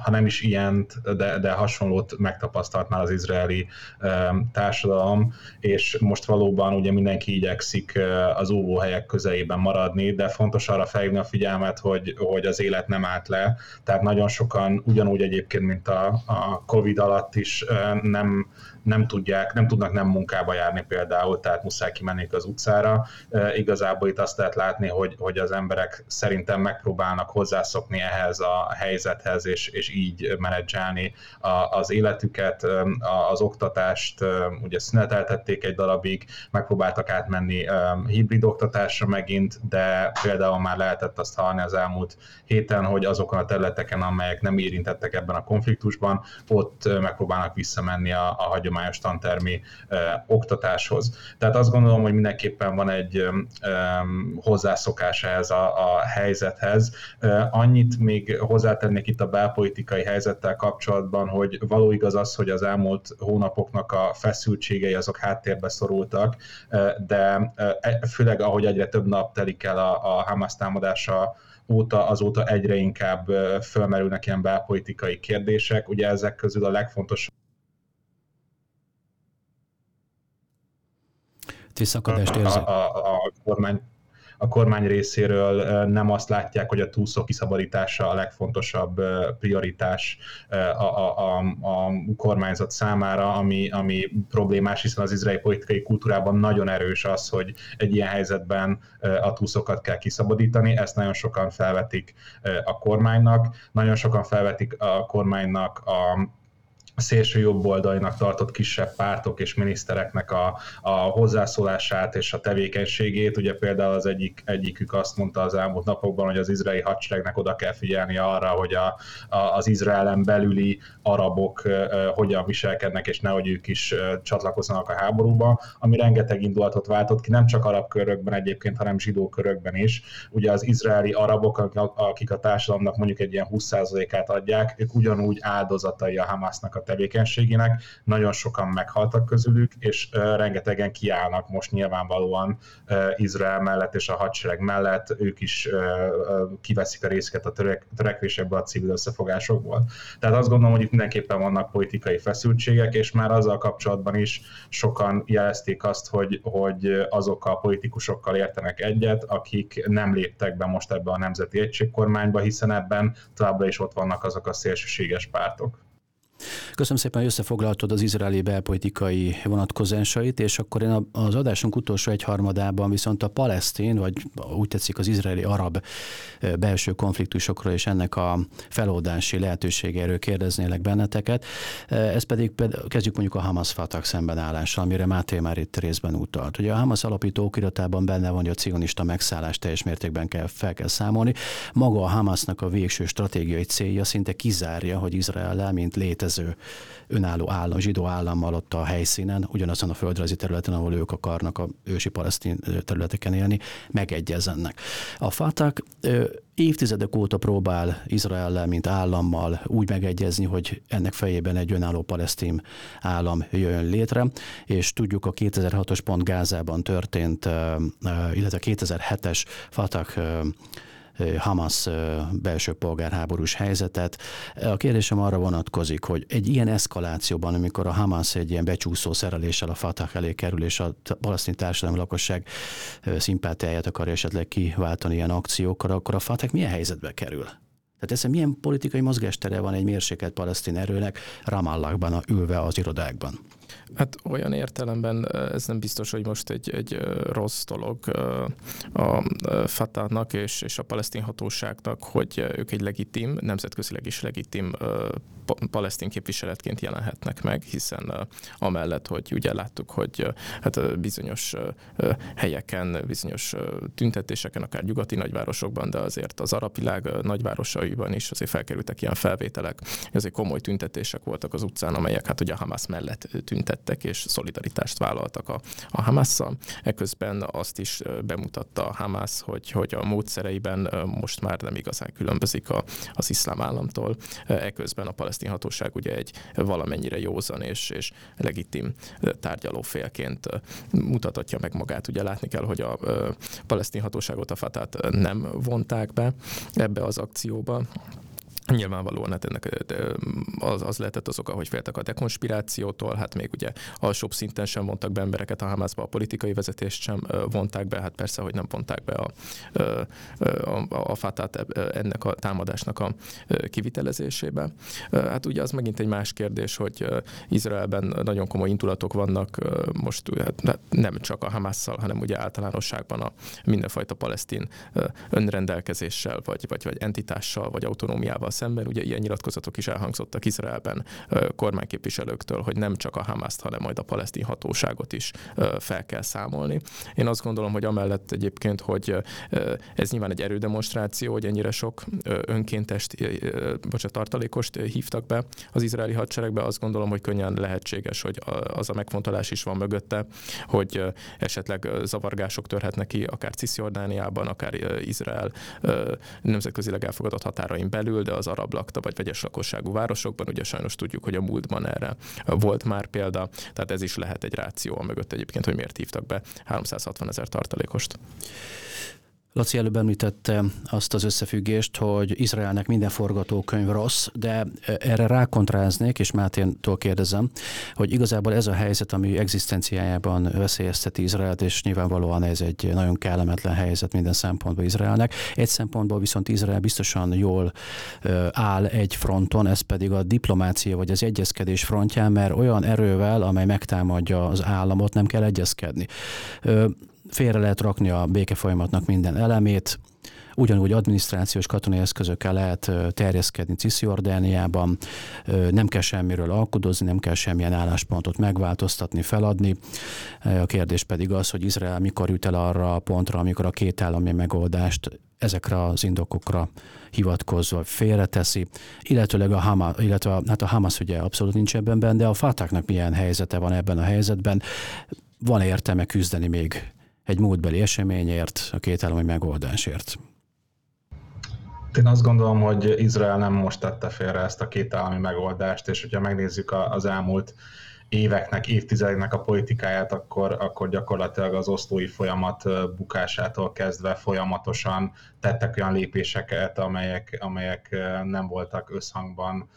ha nem is ilyent, de, de hasonlót megtapasztalt már az izraeli társadalom, és most valóban ugye mindenki igyekszik az óvóhelyek közelében maradni, de fontos arra felhívni a figyelmet, hogy, hogy az élet nem állt le, tehát nagyon sokan ugyanúgy egyébként, mint a, a Covid alatt is nem nem tudják, nem tudnak nem munkába járni például, tehát muszáj kimenni az utcára. E, igazából itt azt lehet látni, hogy, hogy az emberek szerintem megpróbálnak hozzászokni ehhez a helyzethez, és, és így menedzselni az életüket, az oktatást, ugye szüneteltették egy darabig, megpróbáltak átmenni hibrid oktatásra megint, de például már lehetett azt hallani az elmúlt héten, hogy azokon a területeken, amelyek nem érintettek ebben a konfliktusban, ott megpróbálnak visszamenni a, a hagyományos tantermi oktatáshoz. Tehát azt gondolom, hogy mindenképpen van egy hozzászokás ehhez a, a helyzethez. Annyit még hozzátennék itt a belpolitikai helyzettel kapcsolatban, hogy való igaz az, hogy az elmúlt hónapoknak a feszültségei azok háttérbe szorultak, de e, főleg ahogy egyre több nap telik el a, a Hamas támadása óta, azóta egyre inkább fölmerülnek ilyen belpolitikai kérdések. Ugye ezek közül a legfontosabb Visszakadást érzek. A, a, a kormány a kormány részéről nem azt látják, hogy a túlszok kiszabadítása a legfontosabb prioritás a, a, a, a kormányzat számára, ami, ami problémás, hiszen az izraeli politikai kultúrában nagyon erős az, hogy egy ilyen helyzetben a túlszokat kell kiszabadítani, ezt nagyon sokan felvetik a kormánynak, nagyon sokan felvetik a kormánynak a szélső jobb oldalinak tartott kisebb pártok és minisztereknek a, a hozzászólását és a tevékenységét. Ugye például az egyik, egyikük azt mondta az elmúlt napokban, hogy az izraeli hadseregnek oda kell figyelni arra, hogy a, a, az Izraelen belüli arabok uh, hogyan viselkednek, és nehogy ők is uh, csatlakozzanak a háborúba, ami rengeteg indulatot váltott ki, nem csak arab körökben egyébként, hanem zsidó körökben is. Ugye az izraeli arabok, akik a társadalomnak mondjuk egy ilyen 20%-át adják, ők ugyanúgy áldozatai a Hamasnak a tevékenységének, nagyon sokan meghaltak közülük, és rengetegen kiállnak most nyilvánvalóan Izrael mellett és a hadsereg mellett, ők is kiveszik a részeket a törekvésekből a civil összefogásokból. Tehát azt gondolom, hogy itt mindenképpen vannak politikai feszültségek, és már azzal kapcsolatban is sokan jelezték azt, hogy, hogy azok a politikusokkal értenek egyet, akik nem léptek be most ebbe a nemzeti egységkormányba, hiszen ebben továbbra is ott vannak azok a szélsőséges pártok. Köszönöm szépen, hogy összefoglaltad az izraeli belpolitikai vonatkozásait, és akkor én az adásunk utolsó egyharmadában viszont a palesztin, vagy úgy tetszik az izraeli arab belső konfliktusokról és ennek a feloldási lehetőségéről kérdeznélek benneteket. Ez pedig kezdjük mondjuk a Hamas Fatah szembenállással, amire Máté már itt részben utalt. Ugye a Hamas alapító okiratában benne van, hogy a cionista megszállás teljes mértékben kell, fel kell számolni. Maga a Hamasnak a végső stratégiai célja szinte kizárja, hogy Izrael mint létező önálló állam, zsidó állammal ott a helyszínen, ugyanazon a földrajzi területen, ahol ők akarnak a ősi palesztin területeken élni, megegyezzenek. A Fatah évtizedek óta próbál Izraellel, mint állammal úgy megegyezni, hogy ennek fejében egy önálló palesztin állam jön létre, és tudjuk a 2006-os pont Gázában történt, illetve 2007-es Fatah Hamas belső polgárháborús helyzetet. A kérdésem arra vonatkozik, hogy egy ilyen eszkalációban, amikor a Hamas egy ilyen becsúszó szereléssel a Fatah elé kerül, és a palasztin társadalmi lakosság szimpátiáját akar esetleg kiváltani ilyen akciókra, akkor a Fatah milyen helyzetbe kerül? Tehát ez milyen politikai mozgástere van egy mérsékelt palesztin erőnek Ramallahban ülve az irodákban? Hát olyan értelemben ez nem biztos, hogy most egy, egy rossz dolog a Fatahnak és, és a palesztin hatóságnak, hogy ők egy legitim, nemzetközileg is legitim palesztin képviseletként jelenhetnek meg, hiszen amellett, hogy ugye láttuk, hogy hát bizonyos helyeken, bizonyos tüntetéseken, akár nyugati nagyvárosokban, de azért az arab világ nagyvárosaiban is azért felkerültek ilyen felvételek, azért komoly tüntetések voltak az utcán, amelyek hát ugye a Hamas mellett tüntettek és szolidaritást vállaltak a, a Hamasszal. Eközben azt is bemutatta a Hamas, hogy, hogy a módszereiben most már nem igazán különbözik a, az iszlám államtól. Eközben a palesztin hatóság ugye egy valamennyire józan és, és legitim tárgyalófélként mutathatja meg magát. Ugye látni kell, hogy a palesztin hatóságot a Fatát nem vonták be ebbe az akcióba, Nyilvánvalóan hát ennek az, az lehetett az oka, hogy féltek a dekonspirációtól, hát még ugye alsóbb szinten sem vontak be embereket a Hamászba, a politikai vezetést sem vonták be, hát persze, hogy nem vonták be a, a, a fatát ennek a támadásnak a kivitelezésébe. Hát ugye az megint egy más kérdés, hogy Izraelben nagyon komoly indulatok vannak most hát, hát nem csak a Hamásszal, hanem ugye általánosságban a mindenfajta palesztin önrendelkezéssel, vagy, vagy, vagy entitással, vagy autonómiával szemben. Ugye ilyen nyilatkozatok is elhangzottak Izraelben kormányképviselőktől, hogy nem csak a Hamaszt, hanem majd a palesztin hatóságot is fel kell számolni. Én azt gondolom, hogy amellett egyébként, hogy ez nyilván egy erődemonstráció, hogy ennyire sok önkéntest, a tartalékost hívtak be az izraeli hadseregbe, azt gondolom, hogy könnyen lehetséges, hogy az a megfontolás is van mögötte, hogy esetleg zavargások törhetnek ki akár Cisjordániában, akár Izrael nemzetközileg elfogadott határain belül, de az arab lakta vagy vegyes lakosságú városokban, ugye sajnos tudjuk, hogy a múltban erre volt már példa, tehát ez is lehet egy ráció a mögött egyébként, hogy miért hívtak be 360 ezer tartalékost. Laci előbb említette azt az összefüggést, hogy Izraelnek minden forgatókönyv rossz, de erre rákontráznék, és Máténtól kérdezem, hogy igazából ez a helyzet, ami egzisztenciájában veszélyezteti Izraelt, és nyilvánvalóan ez egy nagyon kellemetlen helyzet minden szempontból Izraelnek. Egy szempontból viszont Izrael biztosan jól áll egy fronton, ez pedig a diplomácia vagy az egyezkedés frontján, mert olyan erővel, amely megtámadja az államot, nem kell egyezkedni félre lehet rakni a béke folyamatnak minden elemét, ugyanúgy adminisztrációs katonai eszközökkel lehet terjeszkedni Cisziordániában, nem kell semmiről alkudozni, nem kell semmilyen álláspontot megváltoztatni, feladni. A kérdés pedig az, hogy Izrael mikor jut el arra a pontra, amikor a két állami megoldást ezekre az indokokra hivatkozva félreteszi, illetőleg a Hamas, illetve a, hát a Hamas ugye abszolút nincs ebben benne, de a Fatahnak milyen helyzete van ebben a helyzetben, van értelme küzdeni még egy múltbeli eseményért, a két állami megoldásért? Én azt gondolom, hogy Izrael nem most tette félre ezt a két állami megoldást, és hogyha megnézzük az elmúlt éveknek, évtizedeknek a politikáját, akkor, akkor gyakorlatilag az osztói folyamat bukásától kezdve folyamatosan tettek olyan lépéseket, amelyek, amelyek nem voltak összhangban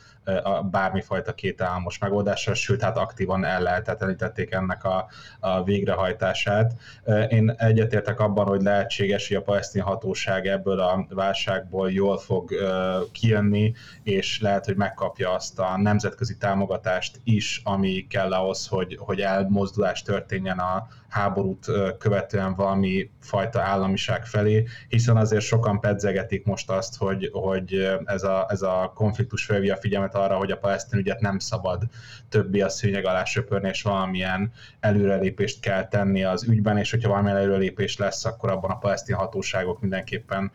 a bármifajta kétállamos megoldással, sőt, hát aktívan el lehetetlenítették ennek a, a végrehajtását. Én egyetértek abban, hogy lehetséges, hogy a palesztin hatóság ebből a válságból jól fog kijönni, és lehet, hogy megkapja azt a nemzetközi támogatást is, ami kell ahhoz, hogy, hogy elmozdulás történjen a, háborút követően valami fajta államiság felé, hiszen azért sokan pedzegetik most azt, hogy, hogy ez, a, ez a konfliktus felvívja a figyelmet arra, hogy a palesztin ügyet nem szabad többi a szőnyeg alá söpörni, és valamilyen előrelépést kell tenni az ügyben, és hogyha valamilyen előrelépés lesz, akkor abban a palesztin hatóságok mindenképpen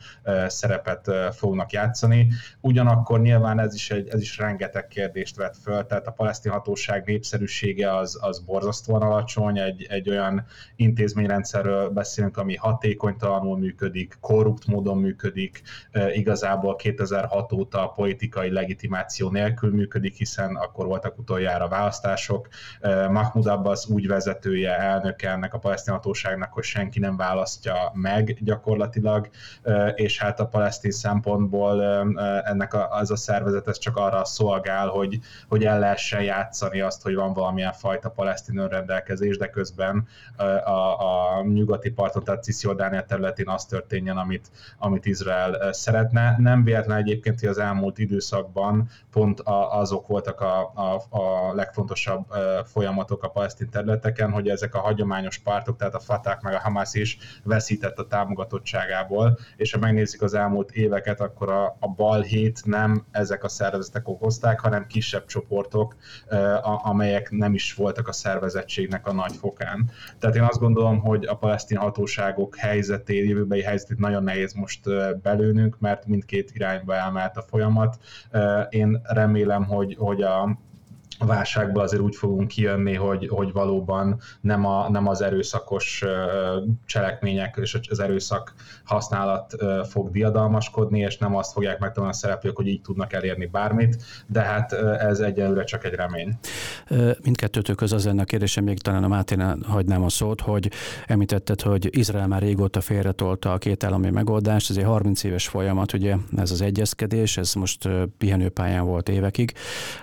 szerepet fognak játszani. Ugyanakkor nyilván ez is, egy, ez is rengeteg kérdést vet föl, tehát a palesztin hatóság népszerűsége az, az borzasztóan alacsony, egy, egy olyan intézményrendszerről beszélünk, ami hatékonytalanul működik, korrupt módon működik, igazából 2006 óta politikai legitimáció nélkül működik, hiszen akkor voltak utoljára választások. Mahmoud Abbas úgy vezetője, elnöke ennek a palesztin hatóságnak, hogy senki nem választja meg gyakorlatilag, és hát a palesztin szempontból ennek a, az a szervezet ez csak arra szolgál, hogy, hogy el lehessen játszani azt, hogy van valamilyen fajta palesztin önrendelkezés, de közben a, a nyugati parton, tehát Cisjordánia területén az történjen, amit, amit Izrael szeretne. Nem véletlen egyébként, hogy az elmúlt időszakban pont azok voltak a, a, a legfontosabb folyamatok a palesztin területeken, hogy ezek a hagyományos pártok, tehát a Fatah meg a Hamas is veszített a támogatottságából, és ha megnézzük az elmúlt éveket, akkor a, a balhét nem ezek a szervezetek okozták, hanem kisebb csoportok, amelyek nem is voltak a szervezettségnek a nagy fokán. Tehát én azt gondolom, hogy a palesztin hatóságok helyzetét, jövőbeli helyzetét nagyon nehéz most belőnünk, mert mindkét irányba elmelt a folyamat. Én remélem, hogy, hogy a válságból azért úgy fogunk kijönni, hogy, hogy valóban nem, a, nem az erőszakos cselekmények és az erőszak használat fog diadalmaskodni, és nem azt fogják megtanulni a szereplők, hogy így tudnak elérni bármit, de hát ez egyelőre csak egy remény. Mindkettőtök az lenne a kérdésem, még talán a Máténál hagynám a szót, hogy említetted, hogy Izrael már régóta félretolta a két állami megoldást, ez egy 30 éves folyamat, ugye ez az egyezkedés, ez most pihenőpályán volt évekig,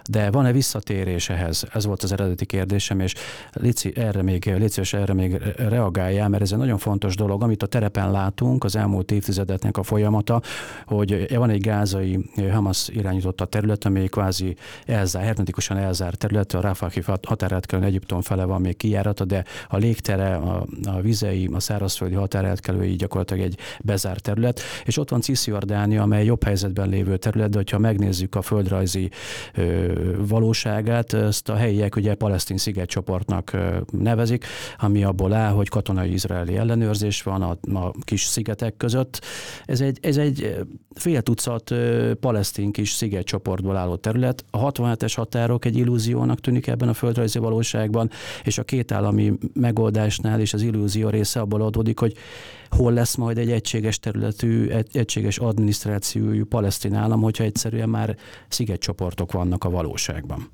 de van-e visszatér hozzáférés ehhez? Ez volt az eredeti kérdésem, és Lici, erre még, Lici, erre még reagáljál, mert ez egy nagyon fontos dolog, amit a terepen látunk, az elmúlt évtizedeknek a folyamata, hogy van egy gázai Hamas irányította terület, ami kvázi elzár, hermetikusan elzárt terület, a Rafahi határátkelőn Egyiptom fele van még kijárata, de a légtere, a, a vizei, a szárazföldi határátkelői gyakorlatilag egy bezárt terület, és ott van Cisziordánia, amely jobb helyzetben lévő terület, de hogyha megnézzük a földrajzi ö, valóságát, magát, ezt a helyiek ugye palesztin szigetcsoportnak nevezik, ami abból áll, hogy katonai izraeli ellenőrzés van a, a kis szigetek között. Ez egy, ez egy fél tucat palesztin kis szigetcsoportból álló terület. A 67-es határok egy illúziónak tűnik ebben a földrajzi valóságban, és a két állami megoldásnál is az illúzió része abból adódik, hogy hol lesz majd egy egységes területű, egy, egységes adminisztrációjú palesztin állam, hogyha egyszerűen már szigetcsoportok vannak a valóságban.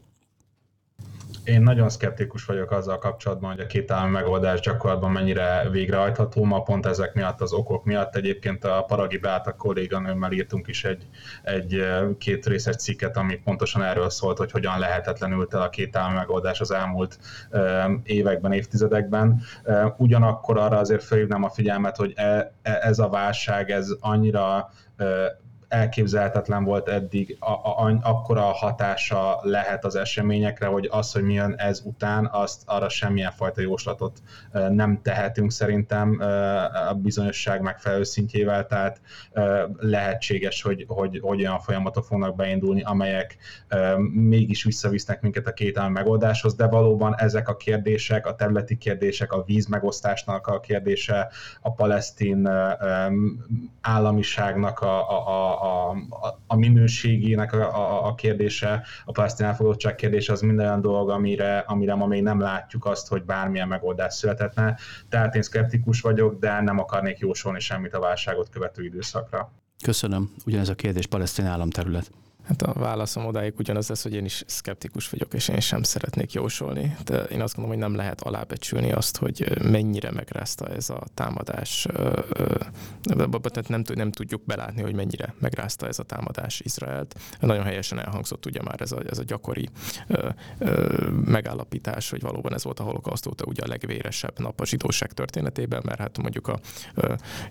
Én nagyon szkeptikus vagyok azzal kapcsolatban, hogy a két állami megoldás gyakorlatban mennyire végrehajtható. Ma pont ezek miatt, az okok miatt egyébként a Paragi Beáta kolléganőmmel írtunk is egy, egy két részes cikket, ami pontosan erről szólt, hogy hogyan lehetetlenült el a két állami megoldás az elmúlt években, évtizedekben. Ugyanakkor arra azért felhívnám a figyelmet, hogy e, e, ez a válság, ez annyira elképzelhetetlen volt eddig, a, a, akkora hatása lehet az eseményekre, hogy az, hogy milyen ez után, azt arra semmilyen fajta jóslatot nem tehetünk szerintem a bizonyosság megfelelő szintjével, tehát lehetséges, hogy, hogy, hogy olyan folyamatok fognak beindulni, amelyek mégis visszavisznek minket a két megoldáshoz, de valóban ezek a kérdések, a területi kérdések, a víz megosztásnak a kérdése, a palesztin államiságnak a, a, a, a minőségének a, a, a kérdése, a palesztin elfogadottság kérdése az minden olyan dolog, amire, amire ma még nem látjuk azt, hogy bármilyen megoldás születhetne. Tehát én szkeptikus vagyok, de nem akarnék jósolni semmit a válságot követő időszakra. Köszönöm. Ugyanez a kérdés palesztin államterület. Hát a válaszom odáig ugyanaz lesz, hogy én is szkeptikus vagyok, és én sem szeretnék jósolni. De én azt gondolom, hogy nem lehet alábecsülni azt, hogy mennyire megrázta ez a támadás. Tehát nem, tudjuk belátni, hogy mennyire megrázta ez a támadás Izraelt. Nagyon helyesen elhangzott ugye már ez a, ez a gyakori megállapítás, hogy valóban ez volt a holokauszt óta ugye a legvéresebb nap a zsidóság történetében, mert hát mondjuk a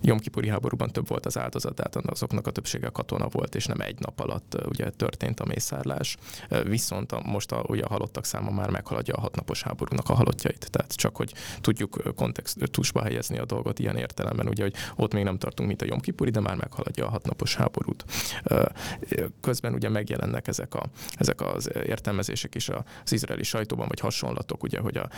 Jomkipuri háborúban több volt az áldozat, tehát azoknak a többsége katona volt, és nem egy nap alatt ugye történt a mészárlás, viszont a, most a, ugye a halottak száma már meghaladja a hatnapos háborúnak a halottjait. Tehát csak, hogy tudjuk kontextusba helyezni a dolgot ilyen értelemben, ugye, hogy ott még nem tartunk, mint a Jomkipuri, de már meghaladja a hatnapos háborút. Közben ugye megjelennek ezek, a, ezek az értelmezések is az izraeli sajtóban, vagy hasonlatok, ugye, hogy a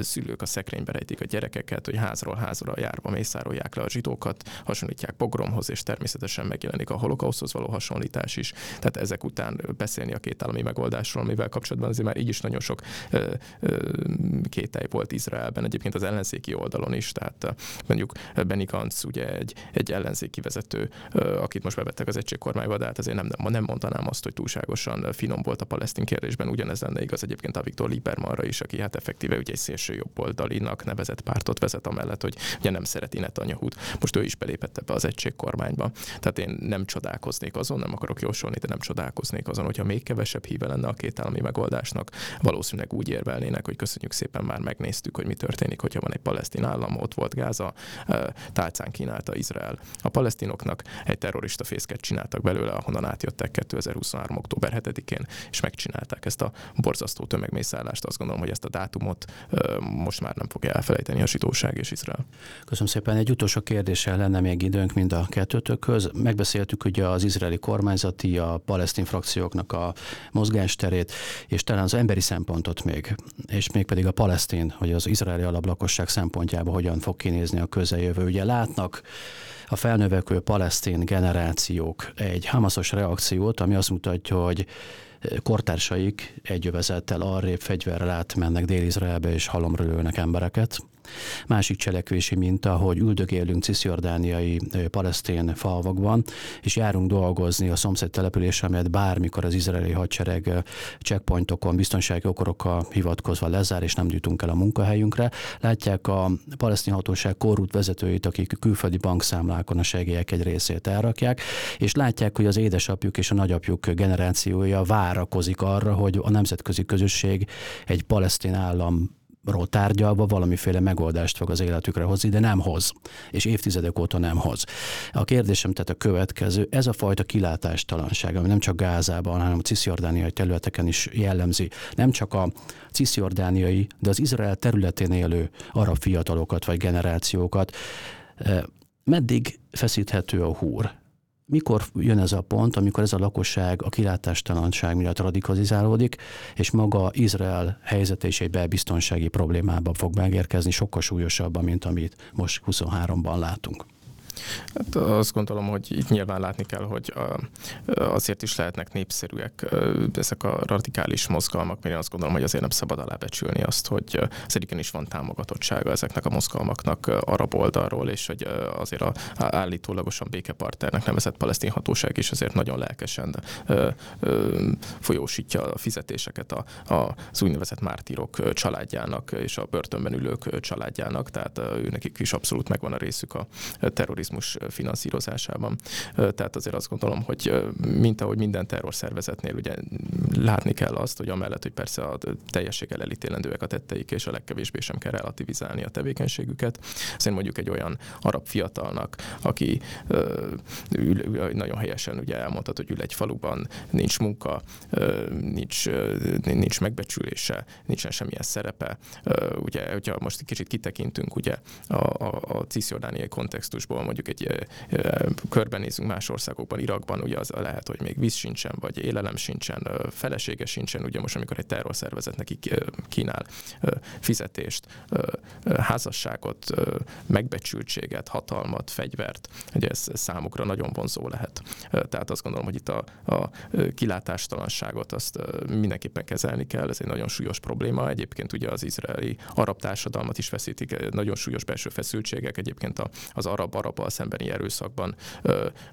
szülők a szekrénybe rejtik a gyerekeket, hogy házról házra járva mészárolják le a zsidókat, hasonlítják pogromhoz, és természetesen megjelenik a holokauszhoz való hasonlítás is. Tehát ez ezek után beszélni a két állami megoldásról, amivel kapcsolatban azért már így is nagyon sok kételj volt Izraelben, egyébként az ellenzéki oldalon is, tehát mondjuk Benny Gantz ugye egy, egy ellenzéki vezető, akit most bevettek az egységkormányba, de hát azért nem, nem mondanám azt, hogy túlságosan finom volt a palesztin kérdésben, ugyanez lenne igaz egyébként a Viktor Liebermanra is, aki hát effektíve ugye egy szélső jobboldalinak nevezett pártot vezet amellett, hogy ugye nem szereti Netanyahut. Most ő is belépett ebbe az egységkormányba. Tehát én nem csodálkoznék azon, nem akarok jósolni, de nem csodálkoznék azon, hogyha még kevesebb híve lenne a két állami megoldásnak, valószínűleg úgy érvelnének, hogy köszönjük szépen, már megnéztük, hogy mi történik, hogyha van egy palesztin állam, ott volt Gáza, tálcán kínálta Izrael. A palesztinoknak egy terrorista fészket csináltak belőle, ahonnan átjöttek 2023. október 7-én, és megcsinálták ezt a borzasztó tömegmészállást. Azt gondolom, hogy ezt a dátumot most már nem fogja elfelejteni a zsidóság és Izrael. Köszönöm szépen. Egy utolsó kérdéssel lenne még időnk mind a kettőtökhöz. Megbeszéltük ugye az izraeli kormányzati, a palesztin frakcióknak a mozgásterét, és talán az emberi szempontot még, és még pedig a palesztin, hogy az izraeli alaplakosság szempontjából hogyan fog kinézni a közeljövő. Ugye látnak a felnövekvő palesztin generációk egy hamaszos reakciót, ami azt mutatja, hogy kortársaik egy övezettel arrébb fegyverrel átmennek Dél-Izraelbe és halomra lőnek embereket. Másik cselekvési minta, hogy üldögélünk cisziordániai palesztén falvakban, és járunk dolgozni a szomszéd településre, amelyet bármikor az izraeli hadsereg checkpointokon, biztonsági okorokkal hivatkozva lezár, és nem jutunk el a munkahelyünkre. Látják a palesztin hatóság korút vezetőit, akik külföldi bankszámlákon a segélyek egy részét elrakják, és látják, hogy az édesapjuk és a nagyapjuk generációja várakozik arra, hogy a nemzetközi közösség egy palesztin állam ról tárgyalva valamiféle megoldást fog az életükre hozni, de nem hoz, és évtizedek óta nem hoz. A kérdésem tehát a következő, ez a fajta kilátástalanság, ami nem csak Gázában, hanem a cisziordániai területeken is jellemzi, nem csak a cisziordániai, de az Izrael területén élő arab fiatalokat vagy generációkat, eh, meddig feszíthető a húr? Mikor jön ez a pont, amikor ez a lakosság a kilátástalanság miatt radikalizálódik, és maga Izrael helyzete is egy belbiztonsági problémába fog megérkezni, sokkal súlyosabban, mint amit most 23-ban látunk. Hát azt gondolom, hogy itt nyilván látni kell, hogy azért is lehetnek népszerűek ezek a radikális mozgalmak, mert én azt gondolom, hogy azért nem szabad alábecsülni azt, hogy az egyébként is van támogatottsága ezeknek a mozgalmaknak arab oldalról, és hogy azért a állítólagosan békepartnernek nevezett palesztin hatóság is azért nagyon lelkesen folyósítja a fizetéseket a, az úgynevezett mártírok családjának és a börtönben ülők családjának, tehát őnekik is abszolút megvan a részük a terrorizmus terrorizmus finanszírozásában. Tehát azért azt gondolom, hogy mint ahogy minden terrorszervezetnél ugye látni kell azt, hogy amellett, hogy persze a teljességgel elítélendőek a tetteik, és a legkevésbé sem kell relativizálni a tevékenységüket. Azért mondjuk egy olyan arab fiatalnak, aki ül, nagyon helyesen ugye elmondhat, hogy ül egy faluban, nincs munka, nincs, nincs megbecsülése, nincsen semmilyen szerepe. Ugye, hogyha most kicsit kitekintünk ugye a, a, a kontextusból, mondjuk egy körbenézünk más országokban, Irakban, ugye az lehet, hogy még víz sincsen, vagy élelem sincsen, felesége sincsen, ugye most, amikor egy terrorszervezet neki kínál fizetést, házasságot, megbecsültséget, hatalmat, fegyvert, ugye ez számukra nagyon vonzó lehet. Tehát azt gondolom, hogy itt a, a kilátástalanságot azt mindenképpen kezelni kell, ez egy nagyon súlyos probléma. Egyébként ugye az izraeli arab társadalmat is feszítik, nagyon súlyos belső feszültségek, egyébként az arab-arab Európával szembeni erőszakban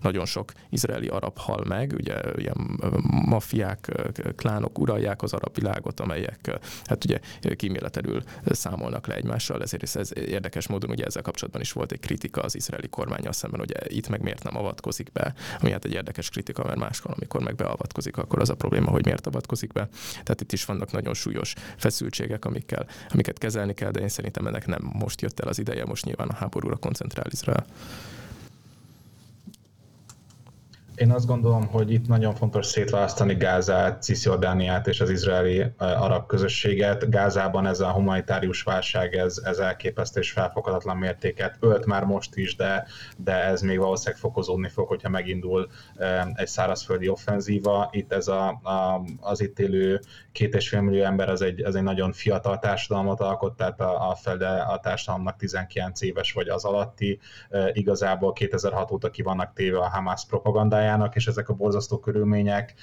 nagyon sok izraeli arab hal meg, ugye ilyen mafiák, klánok uralják az arab világot, amelyek hát ugye kíméletelül számolnak le egymással, ezért ez érdekes módon ugye ezzel kapcsolatban is volt egy kritika az izraeli kormányjal szemben, hogy itt meg miért nem avatkozik be, ami hát egy érdekes kritika, mert máskor, amikor meg beavatkozik, akkor az a probléma, hogy miért avatkozik be. Tehát itt is vannak nagyon súlyos feszültségek, amikkel, amiket kezelni kell, de én szerintem ennek nem most jött el az ideje, most nyilván a háborúra koncentrál Izrael. Én azt gondolom, hogy itt nagyon fontos szétválasztani Gázát, Cisjordániát és az izraeli arab közösséget. Gázában ez a humanitárius válság, ez, ez elképesztő és felfoghatatlan mértéket ölt már most is, de, de ez még valószínűleg fokozódni fog, hogyha megindul egy szárazföldi offenzíva. Itt ez a, a, az itt élő két és fél millió ember az egy, az egy nagyon fiatal társadalmat alkot, tehát a, a felde a társadalomnak 19 éves vagy az alatti. Igazából 2006 óta ki vannak téve a Hamas propagandája Gázájának, és ezek a borzasztó körülmények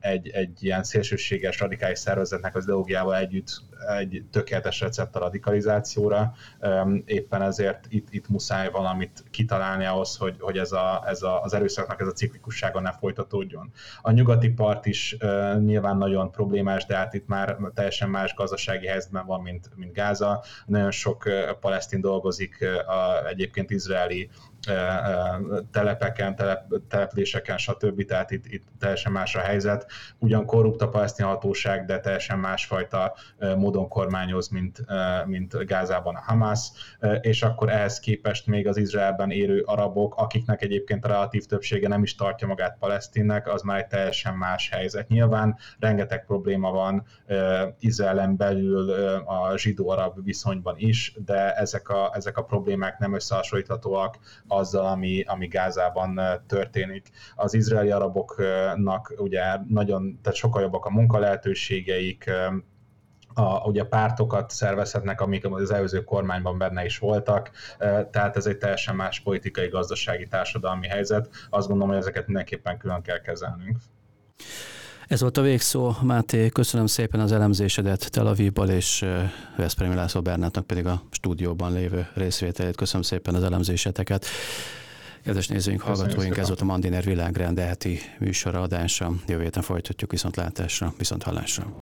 egy, egy ilyen szélsőséges, radikális szervezetnek az ideológiával együtt egy tökéletes recept a radikalizációra. Éppen ezért itt, itt muszáj valamit kitalálni ahhoz, hogy, hogy ez, a, ez a, az erőszaknak ez a ciklikussága ne folytatódjon. A nyugati part is nyilván nagyon problémás, de hát itt már teljesen más gazdasági helyzetben van, mint, mint Gáza. Nagyon sok palesztin dolgozik a, egyébként izraeli telepeken, telep, településeken, stb. Tehát itt, itt teljesen más a helyzet. Ugyan korrupt a palesztin hatóság, de teljesen másfajta módon kormányoz, mint, mint Gázában a Hamas, és akkor ehhez képest még az Izraelben érő arabok, akiknek egyébként a relatív többsége nem is tartja magát palesztinnek, az már egy teljesen más helyzet. Nyilván rengeteg probléma van Izraelen belül a zsidó-arab viszonyban is, de ezek a, ezek a problémák nem összehasonlíthatóak azzal, ami, ami Gázában történik. Az izraeli araboknak ugye nagyon, tehát sokkal jobbak a munkalehetőségeik, a, ugye pártokat szervezhetnek, amik az előző kormányban benne is voltak, tehát ez egy teljesen más politikai, gazdasági, társadalmi helyzet. Azt gondolom, hogy ezeket mindenképpen külön kell kezelnünk. Ez volt a végszó, Máté. Köszönöm szépen az elemzésedet Tel Avivból, és Veszprémi László Bernátnak pedig a stúdióban lévő részvételét. Köszönöm szépen az elemzéseteket. Kedves nézőink, hallgatóink, ez volt a Mandiner világrend heti műsora adása. Jövő héten folytatjuk viszont látásra, viszont hallásra.